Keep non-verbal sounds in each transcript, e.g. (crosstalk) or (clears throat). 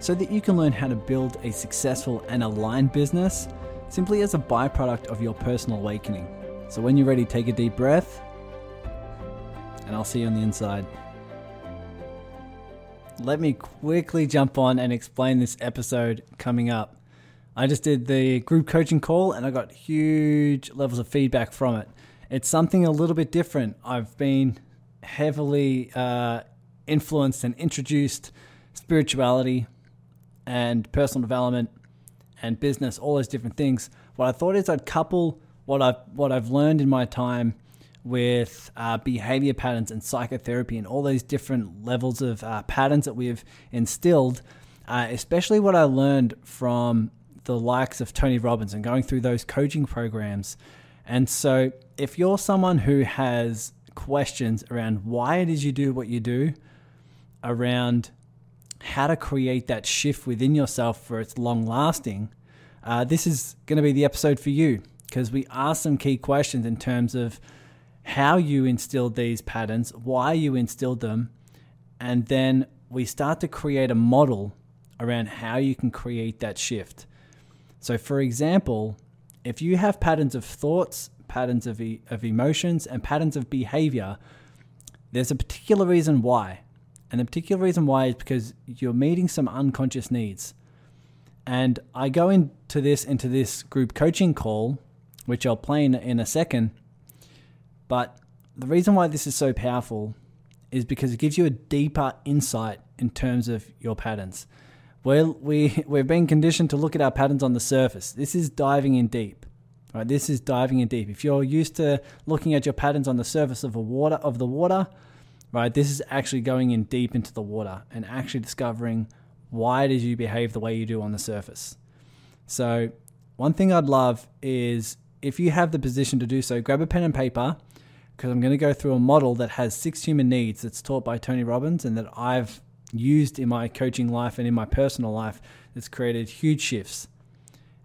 so that you can learn how to build a successful and aligned business simply as a byproduct of your personal awakening. So when you're ready, take a deep breath, and I'll see you on the inside. Let me quickly jump on and explain this episode coming up. I just did the group coaching call and I got huge levels of feedback from it. It's something a little bit different. I've been heavily uh, influenced and introduced spirituality and personal development and business, all those different things. What I thought is I'd couple what I've what I've learned in my time with uh, behavior patterns and psychotherapy and all those different levels of uh, patterns that we've instilled, uh, especially what I learned from the likes of Tony Robbins and going through those coaching programs. And so, if you're someone who has questions around why is you do what you do, around how to create that shift within yourself for it's long lasting, uh, this is going to be the episode for you because we ask some key questions in terms of how you instilled these patterns, why you instilled them, and then we start to create a model around how you can create that shift. So, for example, if you have patterns of thoughts, patterns of, e- of emotions, and patterns of behavior, there's a particular reason why. And the particular reason why is because you're meeting some unconscious needs. And I go into this into this group coaching call, which I'll play in, in a second. But the reason why this is so powerful is because it gives you a deeper insight in terms of your patterns. Well, we (laughs) we've been conditioned to look at our patterns on the surface. This is diving in deep. Right? This is diving in deep. If you're used to looking at your patterns on the surface of a water of the water, right? This is actually going in deep into the water and actually discovering why did you behave the way you do on the surface. So, one thing I'd love is if you have the position to do so, grab a pen and paper because I'm going to go through a model that has six human needs that's taught by Tony Robbins and that I've used in my coaching life and in my personal life that's created huge shifts.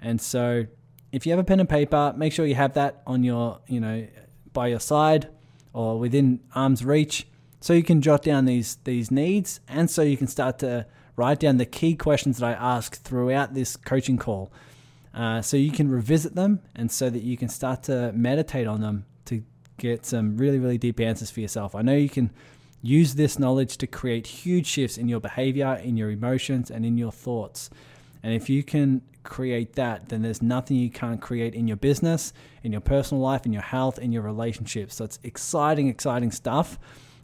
And so, if you have a pen and paper, make sure you have that on your, you know, by your side or within arm's reach so you can jot down these these needs and so you can start to write down the key questions that I ask throughout this coaching call. Uh, so you can revisit them and so that you can start to meditate on them to get some really, really deep answers for yourself. I know you can use this knowledge to create huge shifts in your behavior, in your emotions, and in your thoughts. And if you can create that, then there's nothing you can't create in your business, in your personal life, in your health, in your relationships. So it's exciting, exciting stuff.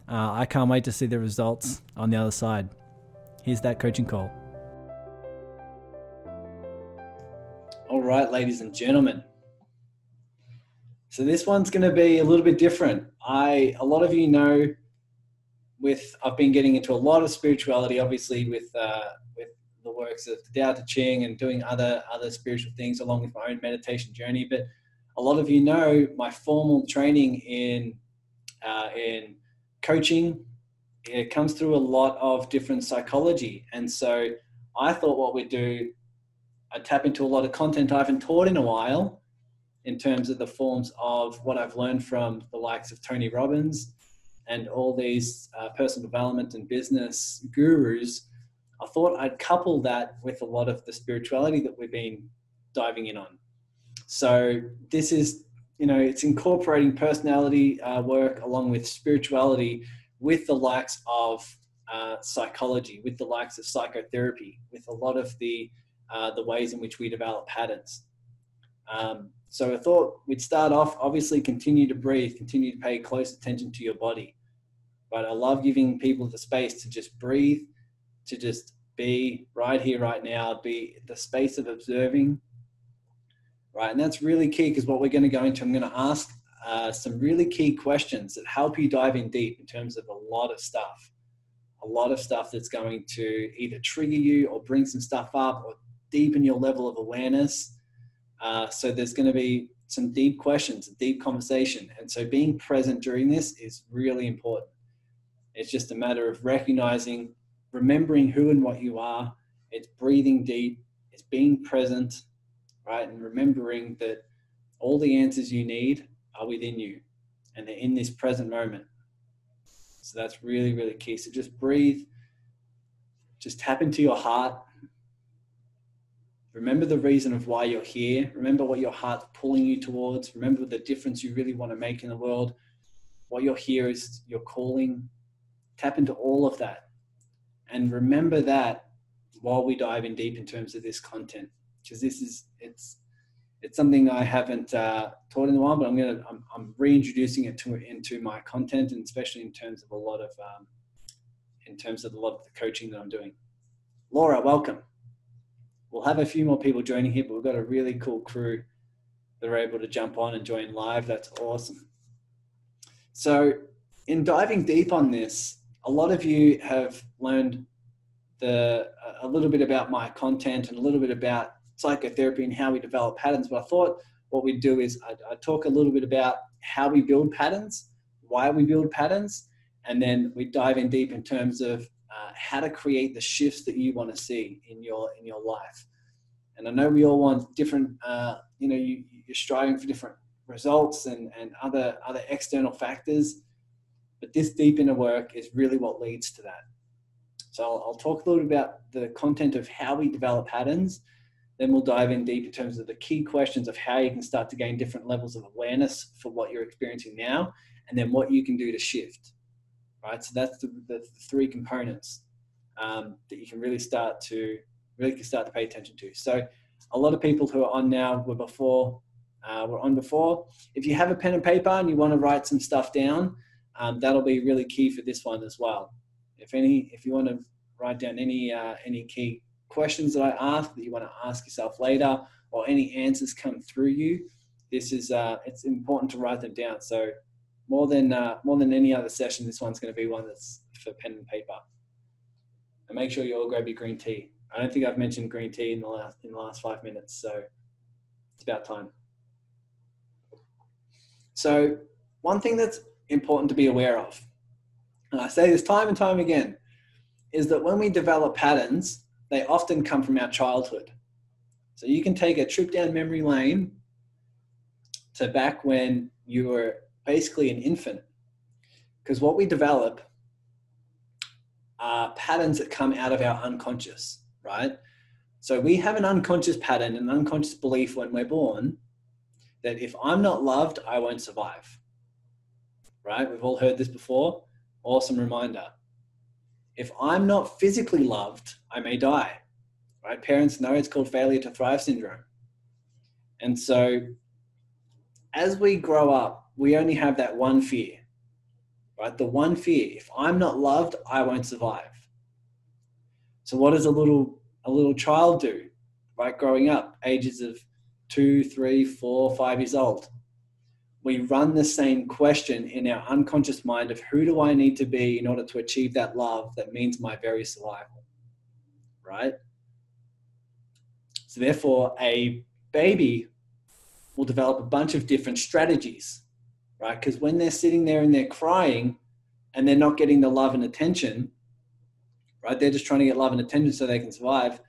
Uh, I can't wait to see the results on the other side. Here's that coaching call. All right, ladies and gentlemen. So this one's going to be a little bit different. I a lot of you know with I've been getting into a lot of spirituality, obviously with uh, with the works of the Tao Te Ching and doing other other spiritual things along with my own meditation journey. But a lot of you know my formal training in uh, in coaching it comes through a lot of different psychology. And so i thought what we'd do I'd tap into a lot of content i haven't taught in a while in terms of the forms of what i've learned from the likes of tony robbins and all these uh, personal development and business gurus. I thought i'd couple that with a lot of the spirituality that we've been diving in on. So this is you know, it's incorporating personality uh, work along with spirituality with the likes of uh, psychology, with the likes of psychotherapy, with a lot of the uh, the ways in which we develop patterns. Um, so I thought we'd start off. Obviously, continue to breathe, continue to pay close attention to your body. But I love giving people the space to just breathe, to just be right here, right now, be the space of observing, right? And that's really key because what we're going to go into, I'm going to ask uh, some really key questions that help you dive in deep in terms of a lot of stuff. A lot of stuff that's going to either trigger you or bring some stuff up or deepen your level of awareness. Uh, so there's going to be some deep questions, a deep conversation. And so being present during this is really important. It's just a matter of recognizing, remembering who and what you are. It's breathing deep, it's being present, right? And remembering that all the answers you need are within you and they're in this present moment. So that's really, really key. So just breathe, just tap into your heart. Remember the reason of why you're here. Remember what your heart's pulling you towards. Remember the difference you really want to make in the world. What you're here is your calling. Tap into all of that. And remember that while we dive in deep in terms of this content. Because this is it's it's something I haven't uh, taught in a while, but I'm gonna I'm, I'm reintroducing it to into my content, and especially in terms of a lot of um, in terms of a lot of the coaching that I'm doing. Laura, welcome. We'll have a few more people joining here, but we've got a really cool crew that are able to jump on and join live. That's awesome. So, in diving deep on this, a lot of you have learned the a little bit about my content and a little bit about psychotherapy and how we develop patterns. But I thought what we'd do is I'd, I'd talk a little bit about how we build patterns, why we build patterns, and then we dive in deep in terms of uh, how to create the shifts that you want to see in your in your life. And I know we all want different. Uh, you know, you, you're striving for different results and and other other external factors. But this deep inner work is really what leads to that. So I'll, I'll talk a little bit about the content of how we develop patterns then we'll dive in deep in terms of the key questions of how you can start to gain different levels of awareness for what you're experiencing now, and then what you can do to shift. Right. So that's the, the, three components um, that you can really start to really can start to pay attention to. So a lot of people who are on now were before uh, were on before. If you have a pen and paper and you want to write some stuff down, um, that'll be really key for this one as well. If any, if you want to write down any uh, any key questions that I ask that you want to ask yourself later, or any answers come through you, this is uh, it's important to write them down. So more than uh, more than any other session, this one's going to be one that's for pen and paper. And make sure you all grab your green tea. I don't think I've mentioned green tea in the last in the last five minutes, so it's about time. So one thing that's important to be aware of, and I say this time and time again, is that when we develop patterns, they often come from our childhood. So you can take a trip down memory lane to back when you were basically an infant. Because what we develop are patterns that come out of our unconscious, right? So we have an unconscious pattern, an unconscious belief when we're born that if I'm not loved, I won't survive. Right? We've all heard this before. Awesome reminder if I'm not physically loved, I may die. Right? Parents know it's called failure to thrive syndrome. And so as we grow up, we only have that one fear. Right? The one fear. If I'm not loved, I won't survive. So what does a little a little child do? Right? Growing up, ages of two, three, four, five years old we run the same question in our unconscious mind of who do I need to be in order to achieve that love that means my very survival, right? So, therefore, a baby will develop a bunch of different strategies, right? Because when they're sitting there and they're crying and they're not getting the love and attention, right? They're just trying to get love and attention so they can survive.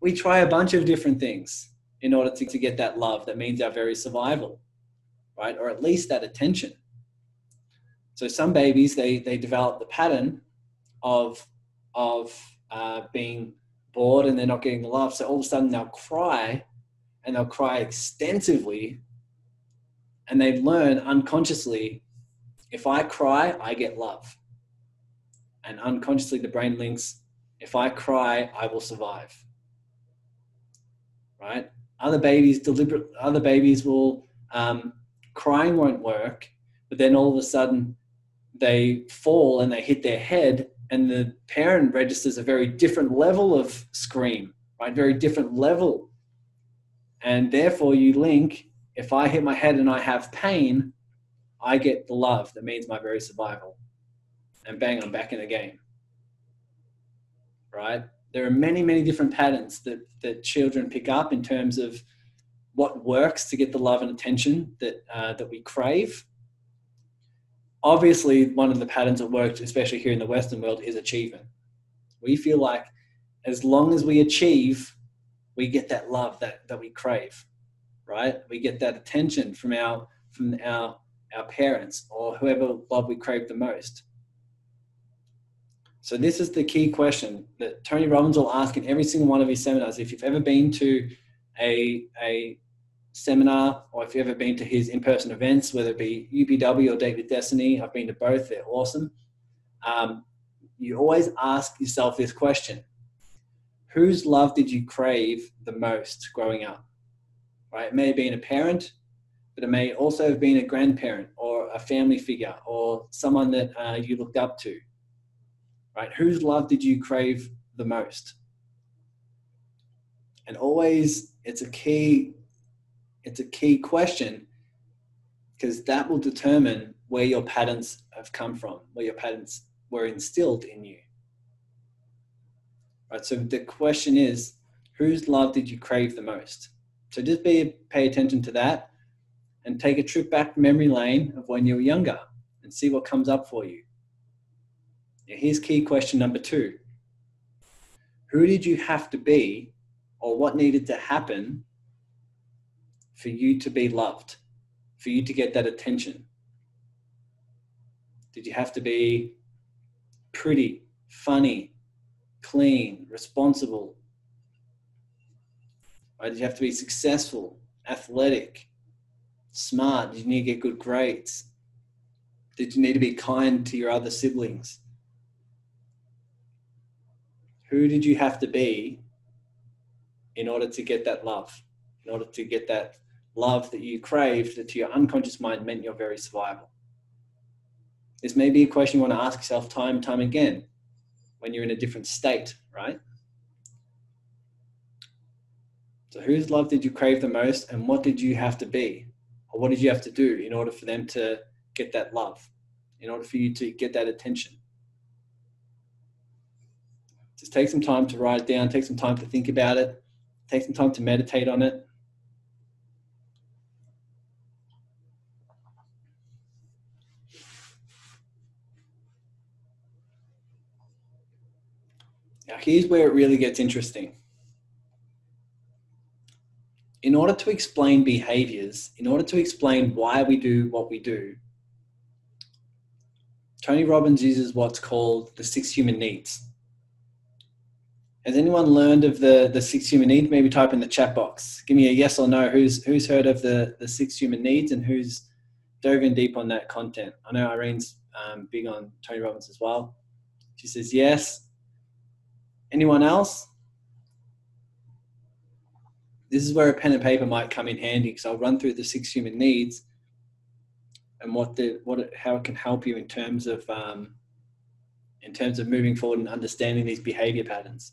We try a bunch of different things in order to, to get that love that means our very survival right? Or at least that attention. So some babies, they, they develop the pattern of, of uh, being bored and they're not getting the love. So all of a sudden they'll cry and they'll cry extensively and they learn unconsciously, if I cry, I get love. And unconsciously the brain links, if I cry, I will survive. Right? Other babies deliberate other babies will um, crying won't work, but then all of a sudden they fall and they hit their head, and the parent registers a very different level of scream, right? Very different level. And therefore, you link if I hit my head and I have pain, I get the love that means my very survival. And bang, I'm back in the game. Right? There are many, many different patterns that, that children pick up in terms of what works to get the love and attention that, uh, that we crave. Obviously, one of the patterns that works, especially here in the Western world, is achievement. We feel like as long as we achieve, we get that love that, that we crave, right? We get that attention from our from our our parents or whoever love we crave the most. So this is the key question that Tony Robbins will ask in every single one of his seminars. If you've ever been to a, a seminar or if you've ever been to his in-person events, whether it be UPW or with Destiny, I've been to both, they're awesome. Um, you always ask yourself this question. Whose love did you crave the most growing up? Right? It may have been a parent, but it may also have been a grandparent or a family figure or someone that uh, you looked up to right? Whose love did you crave the most? And always, it's a key, it's a key question because that will determine where your patterns have come from, where your patterns were instilled in you. Right. So the question is, whose love did you crave the most? So just be pay attention to that and take a trip back memory lane of when you were younger and see what comes up for you. Now Here's key question number two Who did you have to be, or what needed to happen for you to be loved, for you to get that attention? Did you have to be pretty, funny, clean, responsible? Did you have to be successful, athletic, smart? Did you need to get good grades? Did you need to be kind to your other siblings? who did you have to be in order to get that love, in order to get that love that you craved that to your unconscious mind meant your very survival? This may be a question you want to ask yourself time and time again when you're in a different state, right? So, whose love did you crave the most, and what did you have to be, or what did you have to do in order for them to get that love, in order for you to get that attention? just take some time to write it down, take some time to think about it, take some time to meditate on it. Here's where it really gets interesting. In order to explain behaviors, in order to explain why we do what we do, Tony Robbins uses what's called the six human needs. Has anyone learned of the the six human needs? Maybe type in the chat box. Give me a yes or no. Who's who's heard of the the six human needs and who's dove in deep on that content? I know Irene's um, big on Tony Robbins as well. She says yes. Anyone else? This is where a pen and paper might come in handy because I'll run through the six human needs and what the what it, how it can help you in terms of um, in terms of moving forward and understanding these behavior patterns.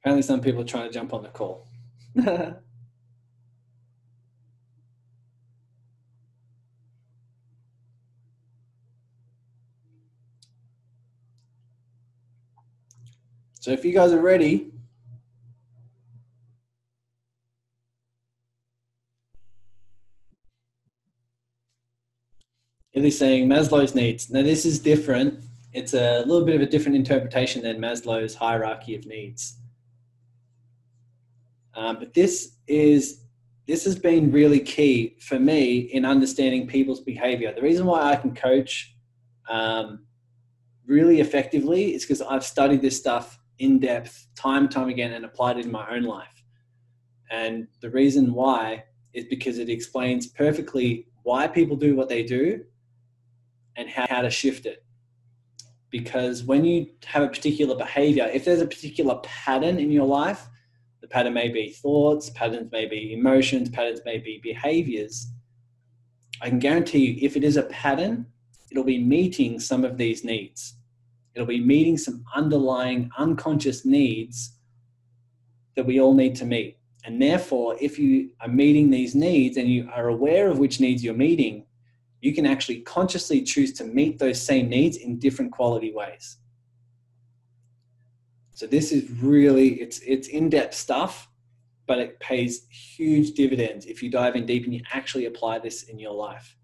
Apparently, some people are trying to jump on the call. (laughs) so, if you guys are ready, Illy's saying Maslow's needs. Now, this is different. It's a little bit of a different interpretation than Maslow's hierarchy of needs. Um, but this is this has been really key for me in understanding people's behavior. The reason why I can coach um, really effectively is because I've studied this stuff in depth time and time again and applied it in my own life. And the reason why is because it explains perfectly why people do what they do and how, how to shift it. Because when you have a particular behavior, if there's a particular pattern in your life, the pattern may be thoughts, patterns may be emotions, patterns may be behaviors. I can guarantee you, if it is a pattern, it'll be meeting some of these needs. It'll be meeting some underlying unconscious needs that we all need to meet. And therefore, if you are meeting these needs and you are aware of which needs you're meeting, you can actually consciously choose to meet those same needs in different quality ways. So this is really it's it's in-depth stuff, but it pays huge dividends if you dive in deep and you actually apply this in your life.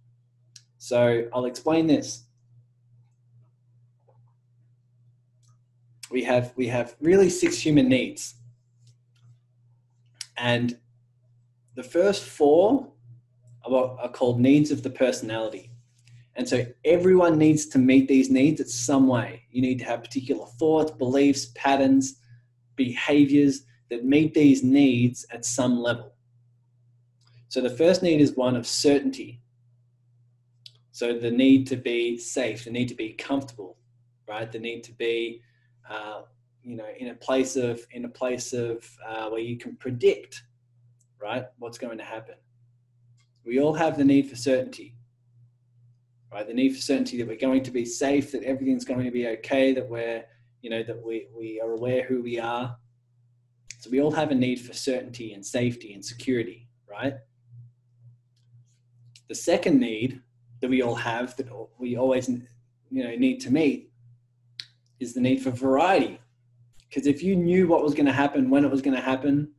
So I'll explain this. We have we have really six human needs. And the first four are, are called needs of the personality. And so everyone needs to meet these needs in some way. You need to have particular thoughts, beliefs, patterns, behaviors that meet these needs at some level. So the first need is one of certainty. So the need to be safe, the need to be comfortable, right? The need to be, uh, you know, in a place of in a place of uh, where you can predict, right, what's going to happen. We all have the need for certainty right? The need for certainty that we're going to be safe, that everything's going to be okay, that we're, you know, that we, we are aware who we are. So we all have a need for certainty and safety and security, right? The second need that we all have that we always, you know, need to meet is the need for variety. Because if you knew what was going to happen, when it was going to happen,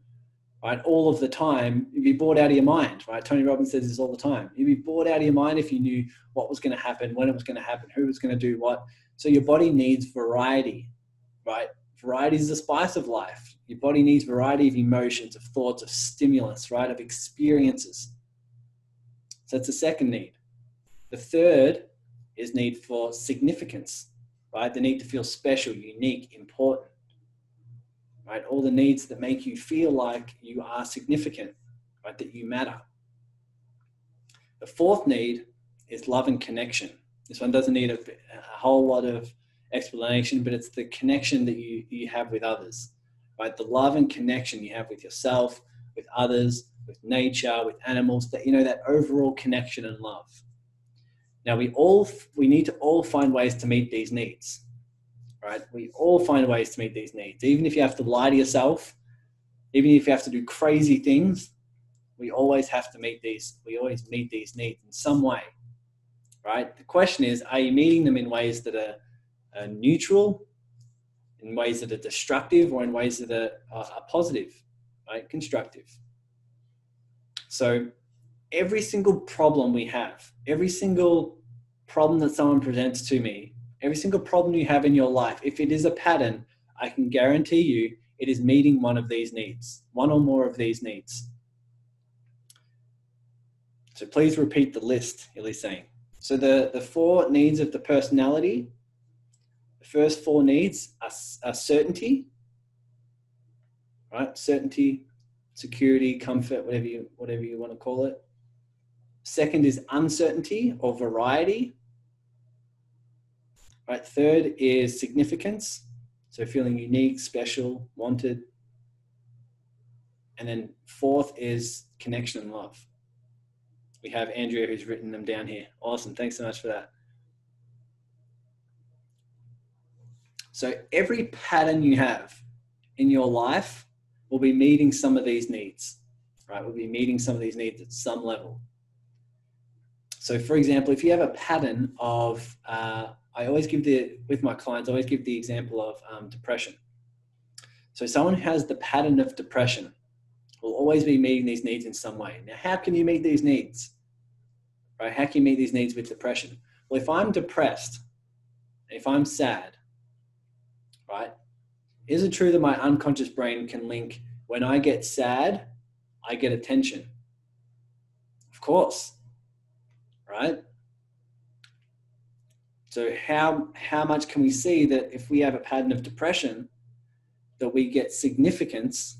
right, all of the time, you'd be bored out of your mind, right? Tony Robbins says this all the time. You'd be bored out of your mind if you knew what was going to happen, when it was going to happen, who was going to do what. So your body needs variety, right? Variety is the spice of life. Your body needs variety of emotions, of thoughts, of stimulus, right? Of experiences. So that's the second need. The third is need for significance, right? The need to feel special, unique, important right? All the needs that make you feel like you are significant, right? That you matter. The fourth need is love and connection. This one doesn't need a, a whole lot of explanation, but it's the connection that you, you have with others, right? The love and connection you have with yourself, with others, with nature, with animals, that, you know, that overall connection and love. Now we all, we need to all find ways to meet these needs right? We all find ways to meet these needs. Even if you have to lie to yourself, even if you have to do crazy things, we always have to meet these. We always meet these needs in some way, right? The question is, are you meeting them in ways that are, are neutral, in ways that are destructive, or in ways that are, are, are positive, right? Constructive. So every single problem we have, every single problem that someone presents to me every single problem you have in your life, if it is a pattern, I can guarantee you it is meeting one of these needs, one or more of these needs. So please repeat the list, Illy's saying. So the, the four needs of the personality, the first four needs are, are certainty, right? Certainty, security, comfort, whatever you whatever you want to call it. Second is uncertainty or variety. Right. Third is significance. So feeling unique, special, wanted. And then fourth is connection and love. We have Andrea who's written them down here. Awesome. Thanks so much for that. So every pattern you have in your life will be meeting some of these needs, right? We'll be meeting some of these needs at some level. So, for example, if you have a pattern of uh, I always give the with my clients. I always give the example of um, depression. So someone who has the pattern of depression will always be meeting these needs in some way. Now, how can you meet these needs? Right? How can you meet these needs with depression? Well, if I'm depressed, if I'm sad, right? Is it true that my unconscious brain can link when I get sad, I get attention? Of course, right? So how how much can we see that if we have a pattern of depression, that we get significance,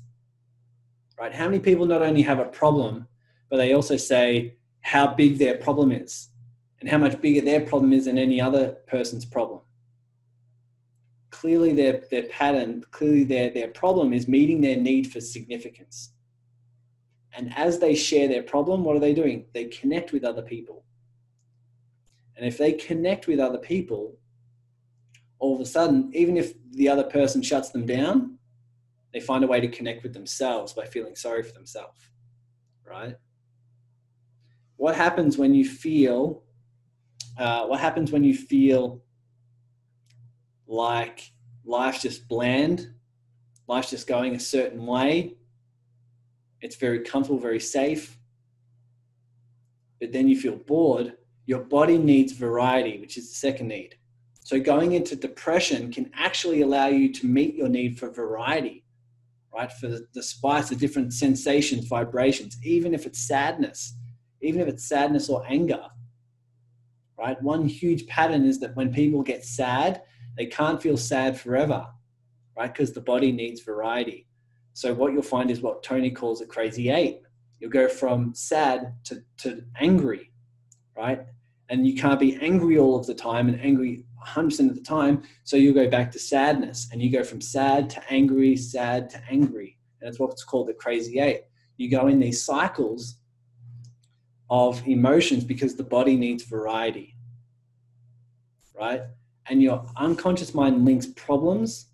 right? How many people not only have a problem, but they also say how big their problem is and how much bigger their problem is than any other person's problem. Clearly their, their pattern, clearly their, their problem is meeting their need for significance. And as they share their problem, what are they doing? They connect with other people and if they connect with other people, all of a sudden, even if the other person shuts them down, they find a way to connect with themselves by feeling sorry for themselves, right? What happens when you feel, uh, what happens when you feel like life's just bland, life's just going a certain way, it's very comfortable, very safe, but then you feel bored, your body needs variety, which is the second need. So going into depression can actually allow you to meet your need for variety, right? For the, the spice, the different sensations, vibrations, even if it's sadness, even if it's sadness or anger, right? One huge pattern is that when people get sad, they can't feel sad forever, right? Because the body needs variety. So what you'll find is what Tony calls a crazy eight. You'll go from sad to, to angry, right? And you can't be angry all of the time and angry 100% of the time. So you'll go back to sadness and you go from sad to angry, sad to angry. And it's what's called the crazy eight. You go in these cycles of emotions because the body needs variety, right? And your unconscious mind links problems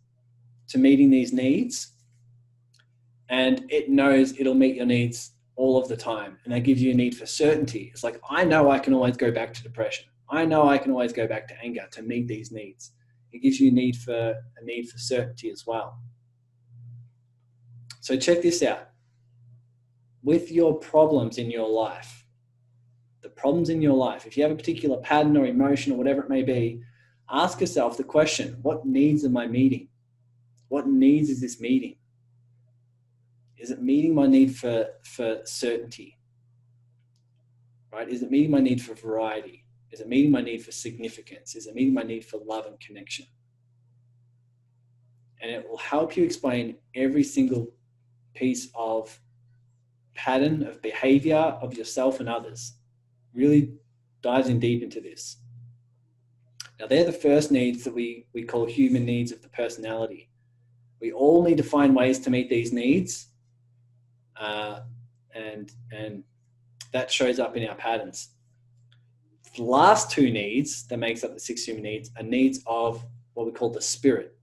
to meeting these needs. And it knows it'll meet your needs all of the time. And that gives you a need for certainty. It's like, I know I can always go back to depression. I know I can always go back to anger to meet these needs. It gives you a need for a need for certainty as well. So check this out. With your problems in your life, the problems in your life, if you have a particular pattern or emotion or whatever it may be, ask yourself the question, what needs am I meeting? What needs is this meeting? Is it meeting my need for, for certainty? Right? Is it meeting my need for variety? Is it meeting my need for significance? Is it meeting my need for love and connection? And it will help you explain every single piece of pattern of behavior of yourself and others. Really dives in deep into this. Now, they're the first needs that we, we call human needs of the personality. We all need to find ways to meet these needs, uh, and, and that shows up in our patterns the last two needs that makes up the six human needs are needs of what we call the spirit,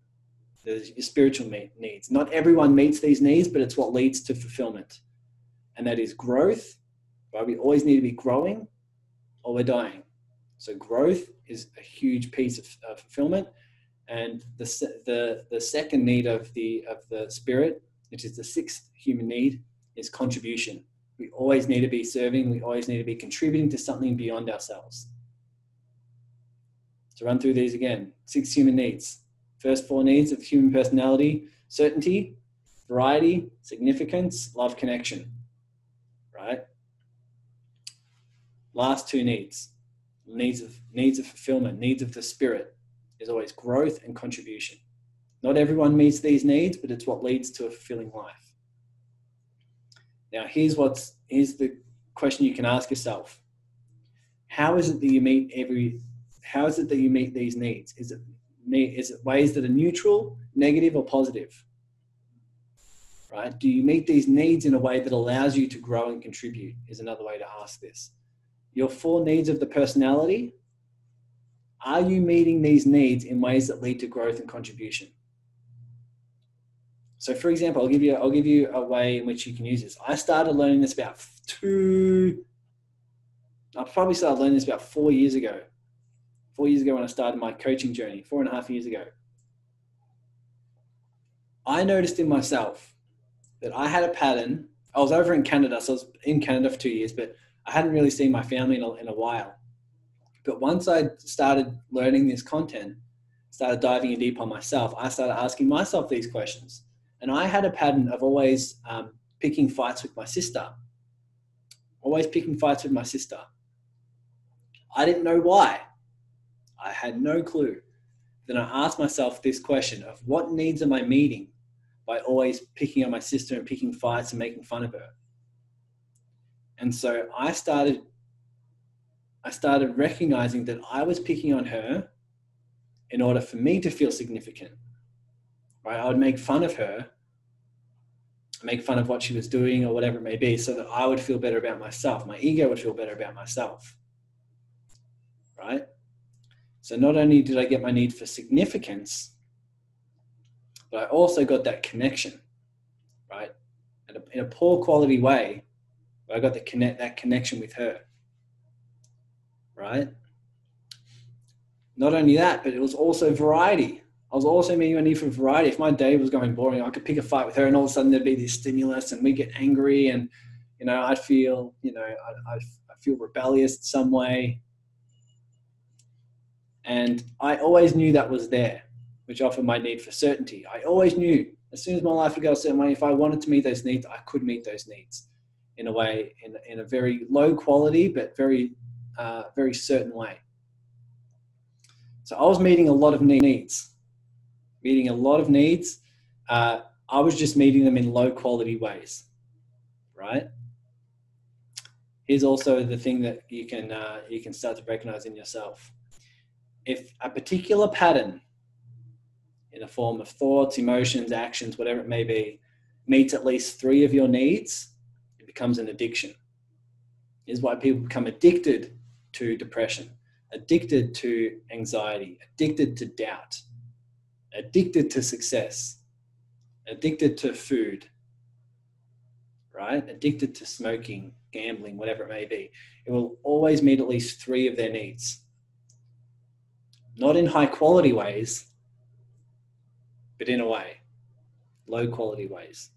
the spiritual needs. Not everyone meets these needs, but it's what leads to fulfillment, and that is growth. Right? We always need to be growing, or we're dying. So growth is a huge piece of, of fulfillment, and the, the the second need of the of the spirit, which is the sixth human need, is contribution. We always need to be serving. We always need to be contributing to something beyond ourselves. To run through these again six human needs. First four needs of human personality certainty, variety, significance, love, connection. Right? Last two needs needs of needs of fulfillment, needs of the spirit is always growth and contribution. Not everyone meets these needs, but it's what leads to a fulfilling life. Now, here's what's here's the question you can ask yourself: How is it that you meet every? How is it that you meet these needs? Is it is it ways that are neutral, negative, or positive? Right? Do you meet these needs in a way that allows you to grow and contribute? Is another way to ask this. Your four needs of the personality. Are you meeting these needs in ways that lead to growth and contribution? So, for example, I'll give you I'll give you a way in which you can use this. I started learning this about two. I probably started learning this about four years ago. Four years ago when I started my coaching journey. Four and a half years ago. I noticed in myself that I had a pattern. I was over in Canada, so I was in Canada for two years, but I hadn't really seen my family in a, in a while. But once I started learning this content, started diving in deep on myself, I started asking myself these questions and I had a pattern of always um, picking fights with my sister. Always picking fights with my sister. I didn't know why. I had no clue. Then I asked myself this question of what needs am I meeting by always picking on my sister and picking fights and making fun of her. And so I started I started recognizing that I was picking on her in order for me to feel significant right? I would make fun of her, make fun of what she was doing or whatever it may be, so that I would feel better about myself. My ego would feel better about myself, right? So not only did I get my need for significance, but I also got that connection. right? In a, in a poor quality way, I got the connect that connection with her, right? Not only that, but it was also variety. I was also meeting a need for variety. If my day was going boring, I could pick a fight with her, and all of a sudden there'd be this stimulus, and we get angry, and you know, I'd feel, you know, I, I, feel rebellious in some way, and I always knew that was there, which often my need for certainty. I always knew as soon as my life would go a certain way, if I wanted to meet those needs, I could meet those needs in a way, in, in a very low quality, but very, uh, very certain way. So I was meeting a lot of needs, meeting a lot of needs. Uh, I was just meeting them in low quality ways, right? Here's also the thing that you can uh, you can start to recognize in yourself. If a particular pattern in the form of thoughts, emotions, actions, whatever it may be, meets at least three of your needs, it becomes an addiction. Is why people become addicted to depression, addicted to anxiety, addicted to doubt, addicted to success, addicted to food, right? Addicted to smoking, gambling, whatever it may be. It will always meet at least three of their needs. Not in high quality ways, but in a way, low quality ways.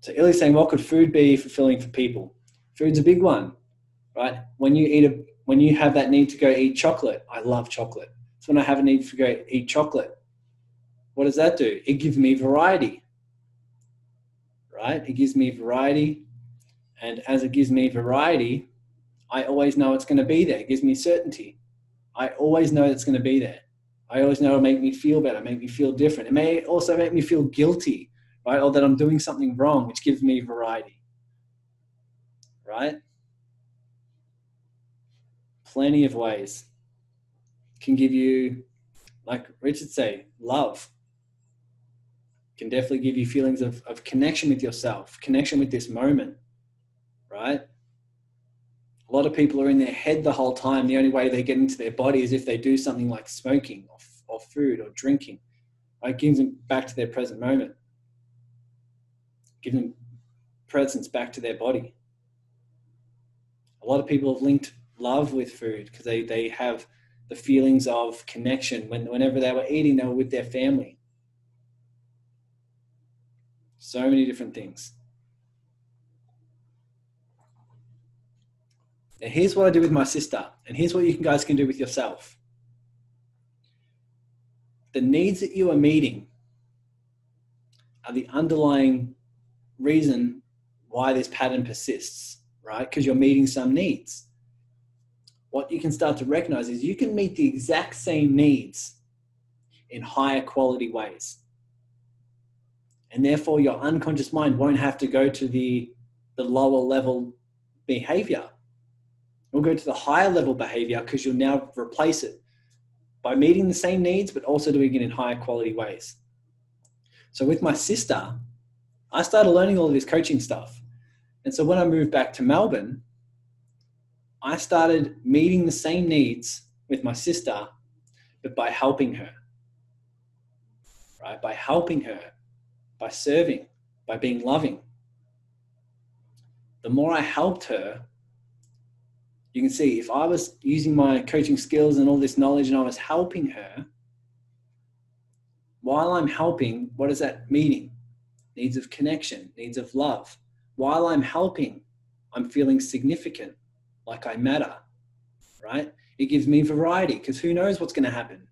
So Illy's saying, what could food be fulfilling for people? Food's a big one, right? When you eat a, when you have that need to go eat chocolate, I love chocolate. When I have a need to go eat chocolate, what does that do? It gives me variety, right? It gives me variety. And as it gives me variety, I always know it's going to be there. It gives me certainty. I always know it's going to be there. I always know it'll make me feel better, make me feel different. It may also make me feel guilty, right? Or that I'm doing something wrong, which gives me variety, right? Plenty of ways can give you, like Richard say, love. Can definitely give you feelings of, of connection with yourself, connection with this moment, right? A lot of people are in their head the whole time. The only way they get into their body is if they do something like smoking or, or food or drinking. It gives them back to their present moment. Give them presence back to their body. A lot of people have linked love with food because they, they have the feelings of connection when whenever they were eating, they were with their family. So many different things. Now, here's what I do with my sister, and here's what you guys can do with yourself. The needs that you are meeting are the underlying reason why this pattern persists, right? Because you're meeting some needs. What you can start to recognize is you can meet the exact same needs in higher quality ways. And therefore, your unconscious mind won't have to go to the, the lower level behavior We'll go to the higher level behavior because you'll now replace it by meeting the same needs, but also doing it in higher quality ways. So with my sister, I started learning all of this coaching stuff. And so when I moved back to Melbourne, I started meeting the same needs with my sister, but by helping her. Right? By helping her, by serving, by being loving. The more I helped her, you can see if I was using my coaching skills and all this knowledge and I was helping her, while I'm helping, what is that meaning? Needs of connection, needs of love. While I'm helping, I'm feeling significant, like I matter, right? It gives me variety because who knows what's going to happen,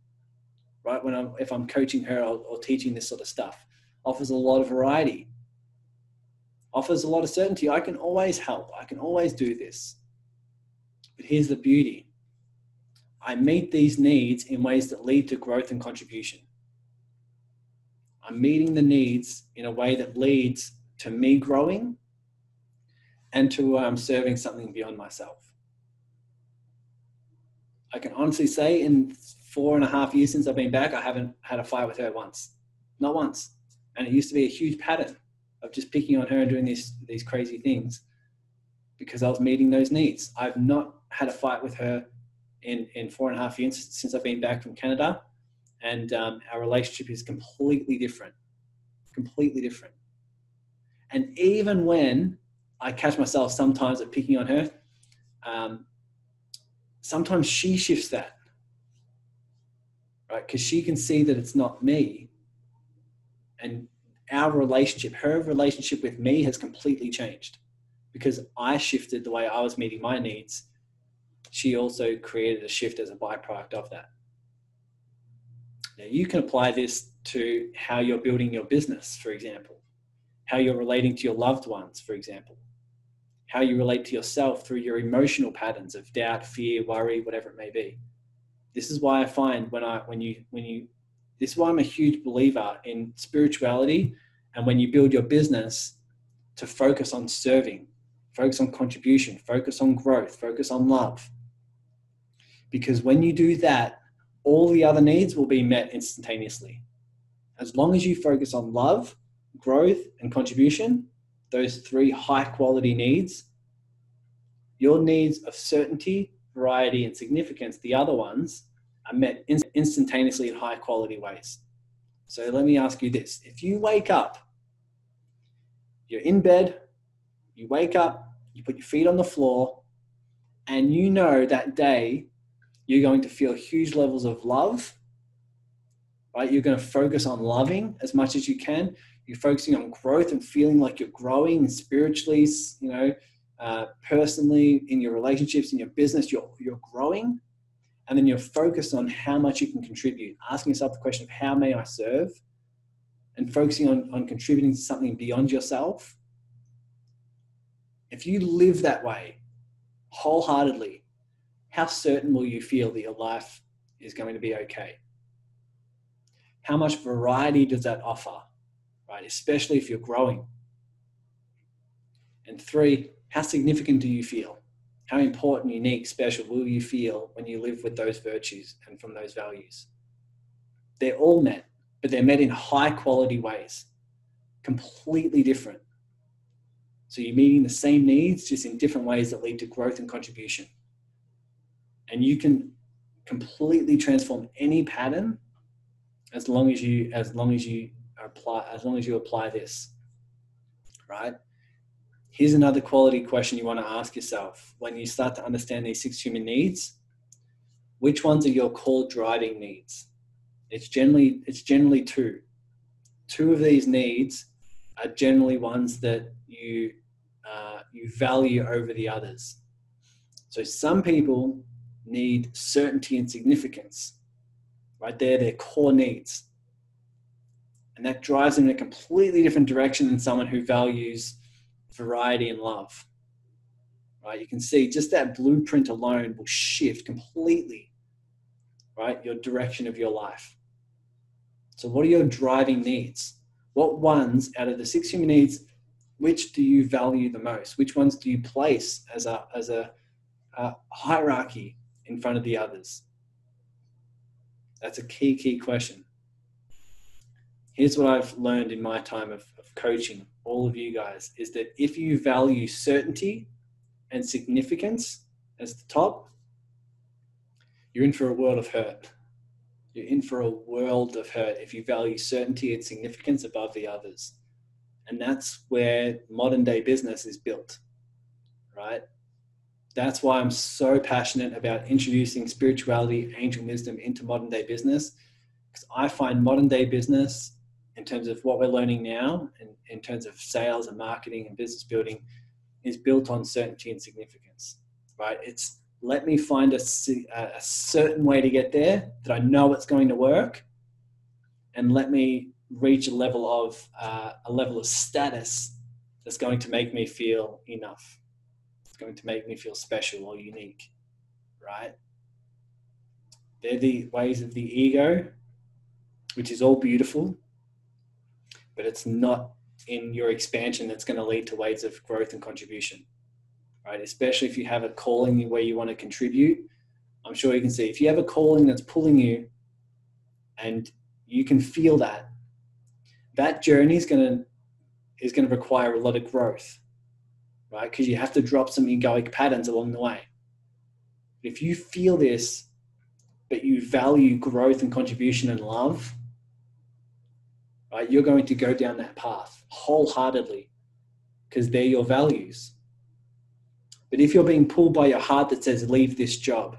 right? When I'm, if I'm coaching her or, or teaching this sort of stuff, offers a lot of variety, offers a lot of certainty. I can always help. I can always do this. But here's the beauty I meet these needs in ways that lead to growth and contribution. I'm meeting the needs in a way that leads to me growing and to um, serving something beyond myself. I can honestly say, in four and a half years since I've been back, I haven't had a fight with her once. Not once. And it used to be a huge pattern of just picking on her and doing these, these crazy things because I was meeting those needs. I've not had a fight with her in, in four and a half years since I've been back from Canada. And um, our relationship is completely different. completely different. And even when I catch myself sometimes at picking on her, um, sometimes she shifts that, right? Because she can see that it's not me. And our relationship, her relationship with me has completely changed because I shifted the way I was meeting my needs. She also created a shift as a byproduct of that. Now, you can apply this to how you're building your business, for example, how you're relating to your loved ones, for example, how you relate to yourself through your emotional patterns of doubt, fear, worry, whatever it may be. This is why I find when I when you when you this is why I'm a huge believer in spirituality and when you build your business to focus on serving, focus on contribution, focus on growth, focus on love. Because when you do that, all the other needs will be met instantaneously. As long as you focus on love, growth, and contribution, those three high quality needs, your needs of certainty, variety, and significance, the other ones, are met instantaneously in high quality ways. So let me ask you this if you wake up, you're in bed, you wake up, you put your feet on the floor, and you know that day you're going to feel huge levels of love, right? You're going to focus on loving as much as you can. You're focusing on growth and feeling like you're growing spiritually, you know, uh, personally, in your relationships, in your business, you're, you're growing. And then you're focused on how much you can contribute, asking yourself the question of how may I serve? And focusing on, on contributing to something beyond yourself. If you live that way wholeheartedly, how certain will you feel that your life is going to be okay? How much variety does that offer, right? Especially if you're growing. And three, how significant do you feel? How important, unique, special will you feel when you live with those virtues and from those values? They're all met, but they're met in high quality ways, completely different. So you're meeting the same needs, just in different ways that lead to growth and contribution and you can completely transform any pattern as long as you as long as you apply as long as you apply this right? Here's another quality question you want to ask yourself. When you start to understand these six human needs which ones are your core driving needs? It's generally it's generally two. Two of these needs are generally ones that you uh, you value over the others. So some people need certainty and significance. Right? There, their core needs. And that drives them in a completely different direction than someone who values variety and love. Right? You can see just that blueprint alone will shift completely, right? Your direction of your life. So, what are your driving needs? What ones out of the six human needs, which do you value the most? Which ones do you place as a, as a, a hierarchy in front of the others? That's a key, key question. Here's what I've learned in my time of, of coaching all of you guys is that if you value certainty and significance as the top, you're in for a world of hurt. You're in for a world of hurt if you value certainty and significance above the others. And that's where modern day business is built, right? that's why I'm so passionate about introducing spirituality, angel wisdom into modern day business. Because I find modern day business, in terms of what we're learning now, and in terms of sales and marketing and business building, is built on certainty and significance. Right? It's let me find a, a certain way to get there that I know it's going to work, and let me reach a level of uh, a level of status that's going to make me feel enough It's going to make me feel special or unique, right? They're the ways of the ego, which is all beautiful, but it's not in your expansion that's going to lead to waves of growth and contribution, right? Especially if you have a calling where you want to contribute. I'm sure you can see if you have a calling that's pulling you and you can feel that, that journey is going to is going to require a lot of growth right? Because you have to drop some egoic patterns along the way. If you feel this, but you value growth and contribution and love, right? You're going to go down that path wholeheartedly because they're your values. But if you're being pulled by your heart that says, leave this job,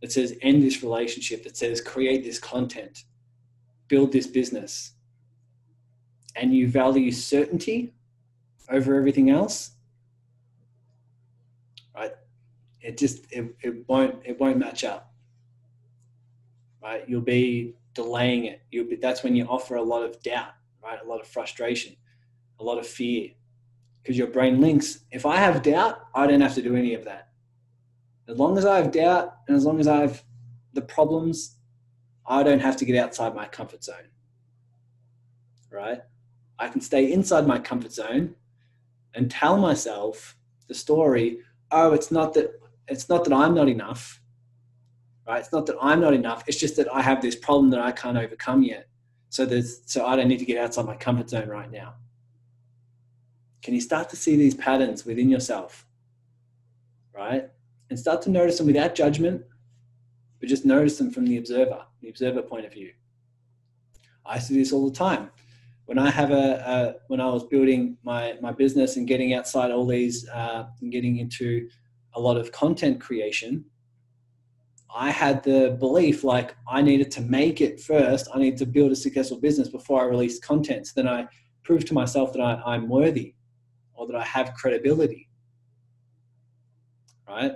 that says, end this relationship, that says, create this content, build this business, and you value certainty over everything else, right? It just it, it won't it won't match up. Right? You'll be delaying it. You'll be that's when you offer a lot of doubt, right? A lot of frustration, a lot of fear. Because your brain links, if I have doubt, I don't have to do any of that. As long as I have doubt and as long as I have the problems, I don't have to get outside my comfort zone. Right? I can stay inside my comfort zone and tell myself the story, oh, it's not that it's not that I'm not enough. Right? It's not that I'm not enough. It's just that I have this problem that I can't overcome yet. So there's so I don't need to get outside my comfort zone right now. Can you start to see these patterns within yourself? Right? And start to notice them without judgment, but just notice them from the observer, the observer point of view. I see this all the time when I have a, a, when I was building my my business and getting outside all these uh, and getting into a lot of content creation, I had the belief like I needed to make it first. I need to build a successful business before I release content. So then I proved to myself that I, I'm worthy or that I have credibility. Right?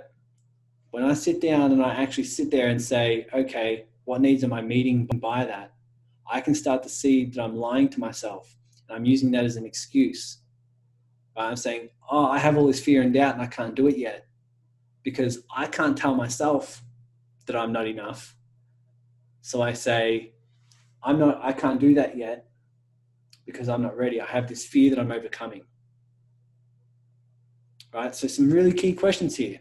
When I sit down and I actually sit there and say, okay, what needs am I meeting by that? I can start to see that I'm lying to myself and I'm using that as an excuse. I'm saying, oh, I have all this fear and doubt and I can't do it yet because I can't tell myself that I'm not enough. So I say, I'm not, I can't do that yet because I'm not ready. I have this fear that I'm overcoming. Right? So, some really key questions here.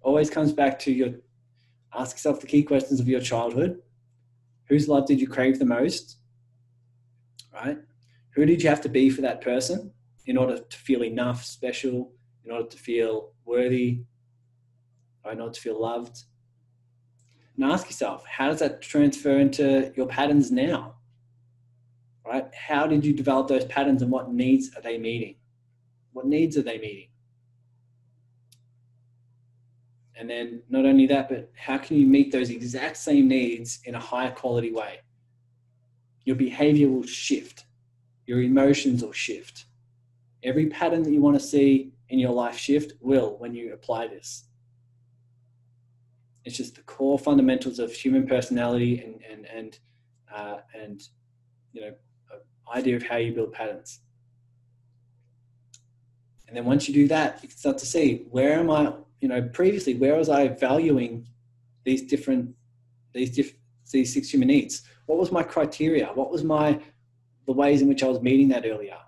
Always comes back to your ask yourself the key questions of your childhood Whose love did you crave the most? Right? Who did you have to be for that person in order to feel enough, special, in order to feel worthy, or in order to feel loved? And ask yourself, how does that transfer into your patterns now? Right? How did you develop those patterns and what needs are they meeting? What needs are they meeting? And then not only that, but how can you meet those exact same needs in a higher quality way? Your behavior will shift, your emotions will shift. Every pattern that you want to see in your life shift will when you apply this. It's just the core fundamentals of human personality and and and uh, and you know idea of how you build patterns. And then once you do that, you can start to see where am I you know, previously, where was I valuing these different, these diff, these six human needs? What was my criteria? What was my, the ways in which I was meeting that earlier?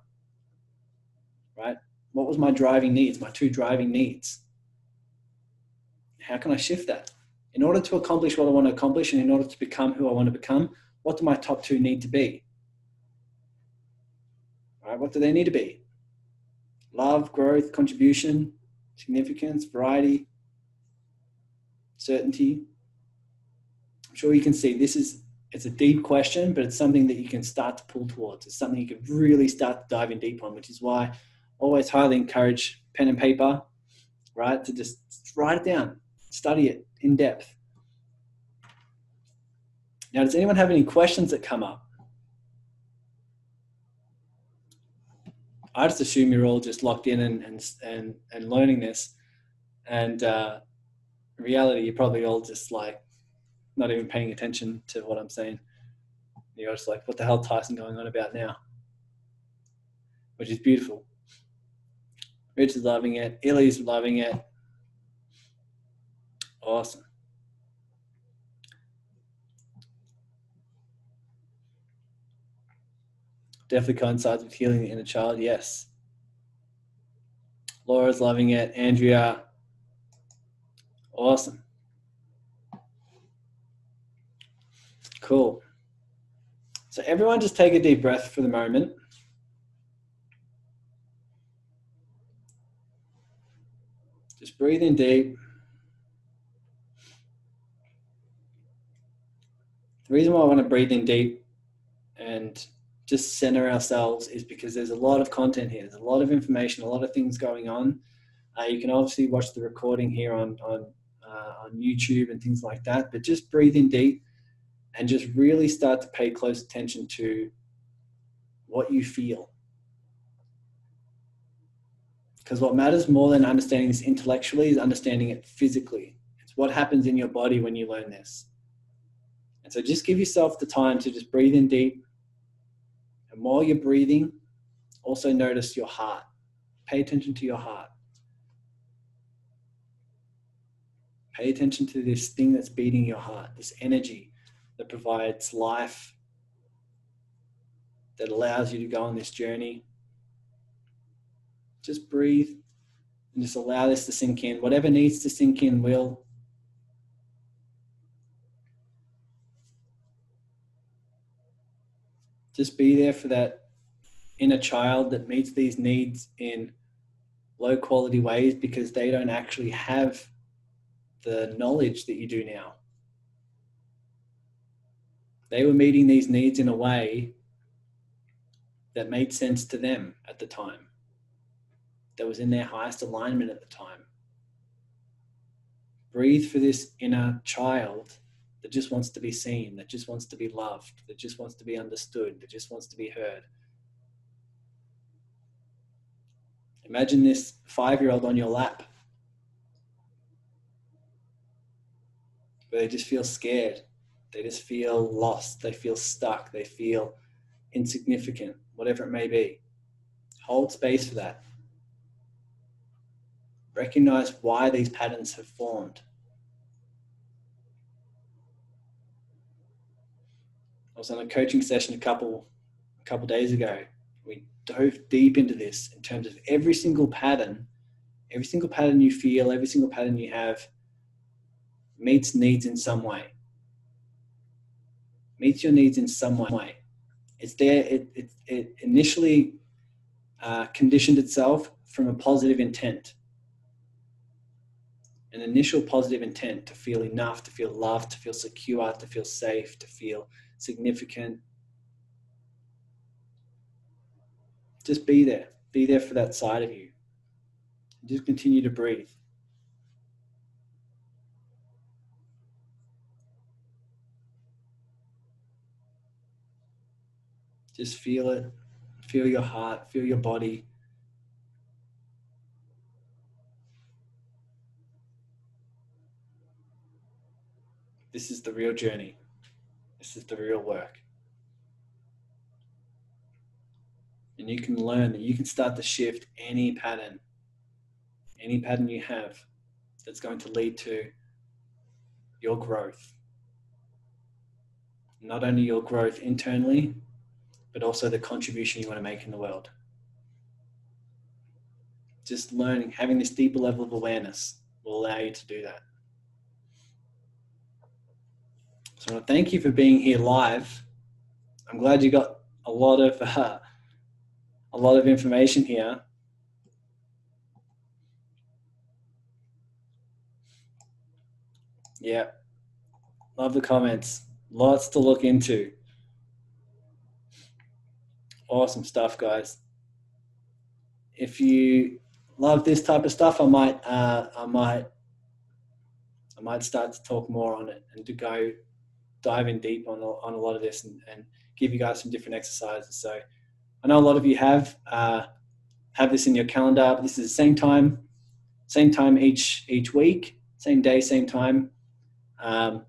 Right? What was my driving needs, my two driving needs? How can I shift that? In order to accomplish what I want to accomplish and in order to become who I want to become, what do my top two need to be? Right? What do they need to be? Love, growth, contribution, significance, variety, certainty. I'm sure you can see this is it's a deep question, but it's something that you can start to pull towards. It's something you can really start to dive in deep on, which is why I always highly encourage pen and paper, right? To just write it down, study it in depth. Now, does anyone have any questions that come up? I just assume you're all just locked in and and and, and learning this, and uh, reality, you're probably all just like not even paying attention to what I'm saying. You're just like, what the hell, Tyson, going on about now? Which is beautiful. Rich is loving it. Illy's loving it. Awesome. definitely coincides with healing the inner child. Yes. Laura's loving it. Andrea, awesome. Cool. So, everyone, just take a deep breath for the moment. Just breathe in deep. The reason why I want to breathe in deep and just center ourselves is because there's a lot of content here. There's a lot of information, a lot of things going on. Uh, you can obviously watch the recording here on on uh, on YouTube and things like that. But just breathe in deep and just really start to pay close attention to what you feel. Because what matters more than understanding this intellectually is understanding it physically. It's what happens in your body when you learn this. And so just give yourself the time to just breathe in deep. And while you're breathing, also notice your heart. Pay attention to your heart. Pay attention to this thing that's beating your heart, this energy that provides life, that allows you to go on this journey. Just breathe and just allow this to sink in. Whatever needs to sink in will. Just be there for that inner child that meets these needs in low quality ways because they don't actually have the knowledge that you do now. They were meeting these needs in a way that made sense to them at the time, that was in their highest alignment at the time. Breathe for this inner child that just wants to be seen, that just wants to be loved, that just wants to be understood, that just wants to be heard. Imagine this five year old on your lap where they just feel scared. They just feel lost. They feel stuck. They feel insignificant, whatever it may be. Hold space for that. Recognize why these patterns have formed. I was on a coaching session a couple a couple days ago. We dove deep into this in terms of every single pattern, every single pattern you feel, every single pattern you have meets needs in some way. Meets your needs in some way. It's there. It it, it initially uh, conditioned itself from a positive intent. An initial positive intent to feel enough, to feel loved, to feel secure, to feel safe, to feel significant. Just be there. Be there for that side of you. Just continue to breathe. Just feel it. Feel your heart, feel your body. This is the real journey. This is the real work. And you can learn that you can start to shift any pattern, any pattern you have that's going to lead to your growth. Not only your growth internally, but also the contribution you want to make in the world. Just learning, having this deeper level of awareness will allow you to do that. So thank you for being here live. I'm glad you got a lot of (laughs) uh, a lot of information here. Yeah, love the comments. Lots to look into. Awesome stuff, guys. If you love this type of stuff, I might, uh, I might, I might start to talk more on it and to go dive in deep on on a lot of this and, and give you guys some different exercises. So I know a lot of you have uh, have this in your calendar. But this is the same time, same time each each week, same day, same time. Um,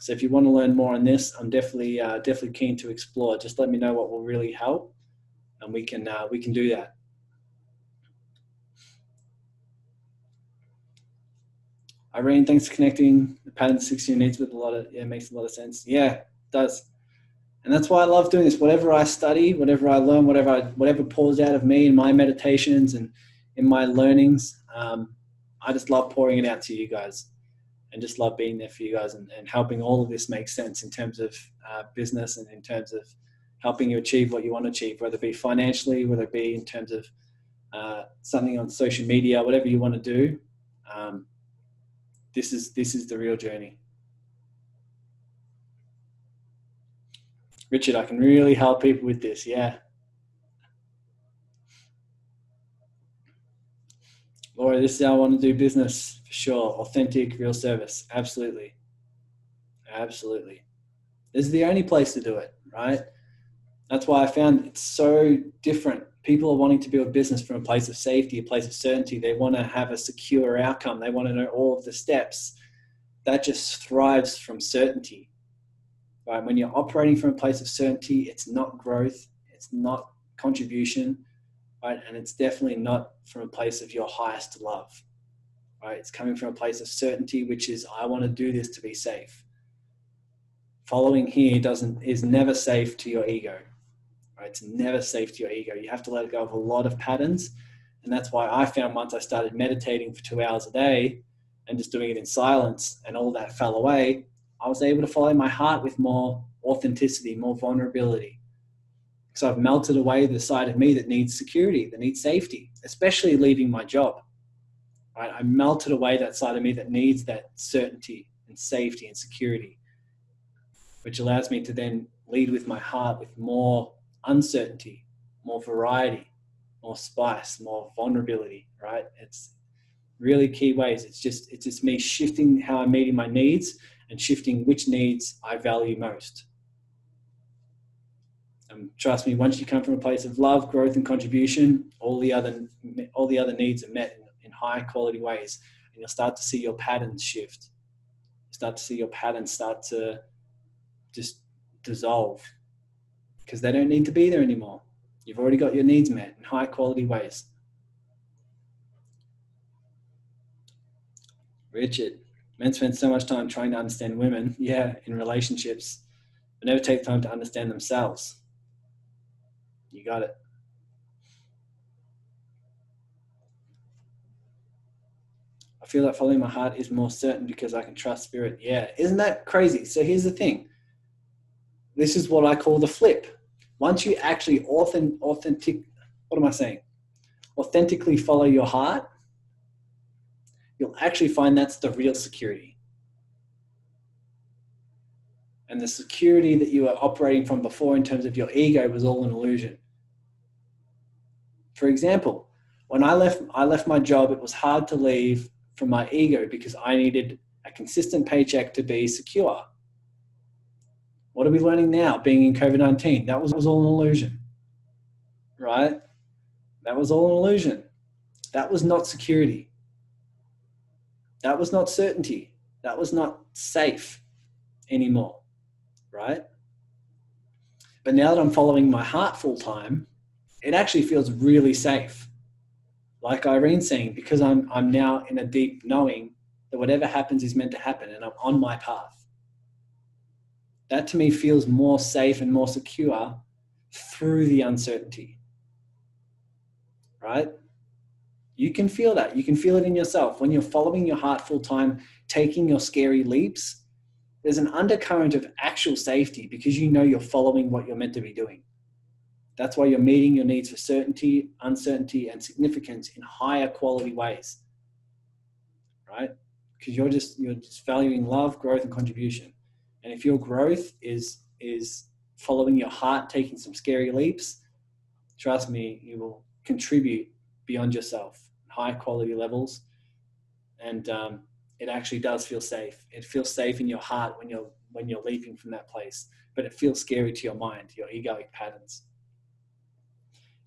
so if you want to learn more on this, I'm definitely uh, definitely keen to explore. Just let me know what will really help, and we can uh, we can do that. Irene, thanks for connecting the pattern 16 needs with a lot of yeah, makes a lot of sense. Yeah, does. And that's why I love doing this. Whatever I study, whatever I learn, whatever I, whatever pours out of me in my meditations and in my learnings, um, I just love pouring it out to you guys and just love being there for you guys and, and helping all of this make sense in terms of uh, business and in terms of helping you achieve what you want to achieve, whether it be financially, whether it be in terms of uh, something on social media, whatever you want to do. Um, this is this is the real journey. Richard, I can really help people with this. Yeah. Laura, this is how I want to do business for sure. Authentic, real service. Absolutely. Absolutely. This is the only place to do it, right? That's why I found it's so different. People are wanting to build business from a place of safety, a place of certainty. They want to have a secure outcome. They want to know all of the steps. That just thrives from certainty. Right? When you're operating from a place of certainty, it's not growth, it's not contribution, right? And it's definitely not from a place of your highest love. Right? It's coming from a place of certainty, which is I want to do this to be safe. Following here doesn't is never safe to your ego. It's never safe to your ego. You have to let go of a lot of patterns. And that's why I found once I started meditating for two hours a day and just doing it in silence and all that fell away, I was able to follow my heart with more authenticity, more vulnerability. So I've melted away the side of me that needs security, that needs safety, especially leaving my job. Right? I melted away that side of me that needs that certainty and safety and security, which allows me to then lead with my heart with more uncertainty, more variety, more spice, more vulnerability, right? It's really key ways. It's just it's just me shifting how I'm meeting my needs and shifting which needs I value most. Um, trust me, once you come from a place of love, growth, and contribution, all the other all the other needs are met in, in high quality ways, and you'll start to see your patterns shift. Start to see your patterns start to just dissolve because they don't need to be there anymore. You've already got your needs met in high quality ways. Richard, men spend so much time trying to understand women, yeah, in relationships, but never take time to understand themselves. You got it. I feel like following my heart is more certain because I can trust spirit. Yeah, isn't that crazy? So here's the thing. This is what I call the flip. Once you actually authentic, authentic what am I saying? Authentically follow your heart, you'll actually find that's the real security. And the security that you were operating from before in terms of your ego was all an illusion. For example, when I left, I left my job, it was hard to leave from my ego because I needed a consistent paycheck to be secure. What are we learning now being in COVID 19? That was, was all an illusion, right? That was all an illusion. That was not security. That was not certainty. That was not safe anymore, right? But now that I'm following my heart full time, it actually feels really safe. Like Irene's saying, because I'm, I'm now in a deep knowing that whatever happens is meant to happen and I'm on my path. That to me feels more safe and more secure through the uncertainty. Right? You can feel that. You can feel it in yourself. When you're following your heart full time, taking your scary leaps, there's an undercurrent of actual safety because you know you're following what you're meant to be doing. That's why you're meeting your needs for certainty, uncertainty, and significance in higher quality ways. Right? Because you're just you're just valuing love, growth, and contribution. And if your growth is is following your heart, taking some scary leaps, trust me, you will contribute beyond yourself, high quality levels, and um, it actually does feel safe. It feels safe in your heart when you're when you're leaping from that place, but it feels scary to your mind, your egoic patterns.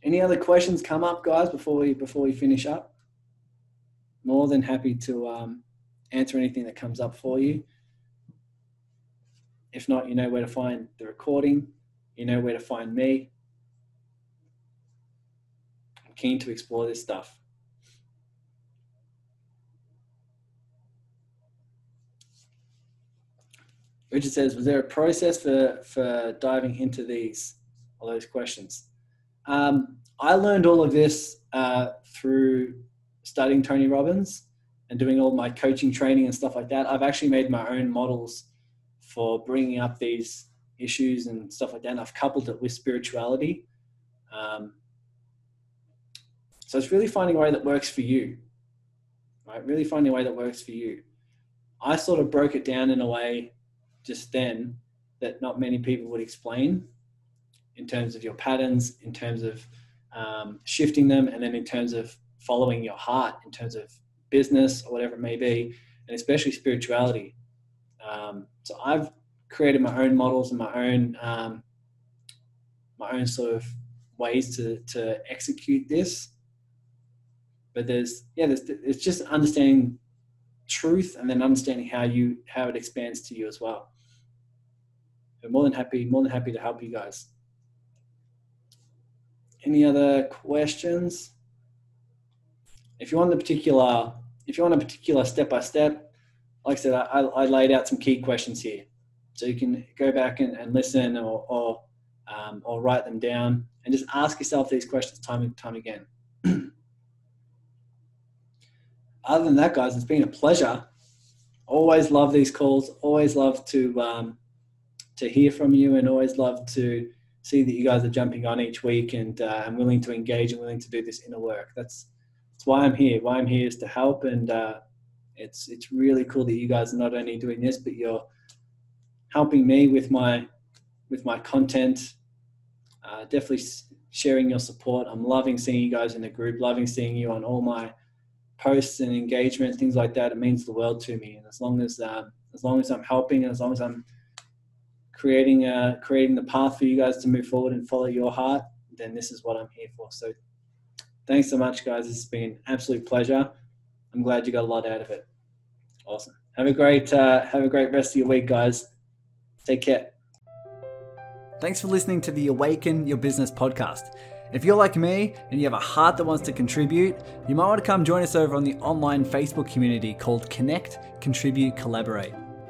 Any other questions come up, guys, before we before we finish up? More than happy to um, answer anything that comes up for you. If not, you know where to find the recording. You know where to find me. I'm keen to explore this stuff. Richard says, was there a process for, for diving into these, all those questions? Um, I learned all of this uh, through studying Tony Robbins and doing all my coaching training and stuff like that. I've actually made my own models for bringing up these issues and stuff like that. And I've coupled it with spirituality. Um, so it's really finding a way that works for you, right? Really finding a way that works for you. I sort of broke it down in a way just then that not many people would explain in terms of your patterns, in terms of um, shifting them, and then in terms of following your heart, in terms of business or whatever it may be, and especially spirituality. Um, so I've created my own models and my own um, my own sort of ways to to execute this. But there's yeah, there's it's just understanding truth and then understanding how you how it expands to you as well. I'm more than happy, more than happy to help you guys. Any other questions? If you want the particular, if you want a particular step by step, like I said, I, I laid out some key questions here, so you can go back and, and listen or or, um, or write them down and just ask yourself these questions time and time again. (clears throat) Other than that, guys, it's been a pleasure. Always love these calls. Always love to um, to hear from you, and always love to see that you guys are jumping on each week and uh, I'm willing to engage and willing to do this inner work. That's that's why I'm here. Why I'm here is to help, and uh, it's it's really cool that you guys are not only doing this, but you're helping me with my with my content. Uh, definitely sharing your support. I'm loving seeing you guys in the group. Loving seeing you on all my posts and engagement, things like that. It means the world to me. And as long as um, as long as I'm helping, and as long as I'm creating uh, creating the path for you guys to move forward and follow your heart, then this is what I'm here for. So thanks so much, guys. It's been an absolute pleasure. I'm glad you got a lot out of it. Awesome. Have a great uh, have a great rest of your week, guys. Take care. Thanks for listening to the Awaken Your Business podcast. If you're like me and you have a heart that wants to contribute, you might want to come join us over on the online Facebook community called Connect, Contribute, Collaborate.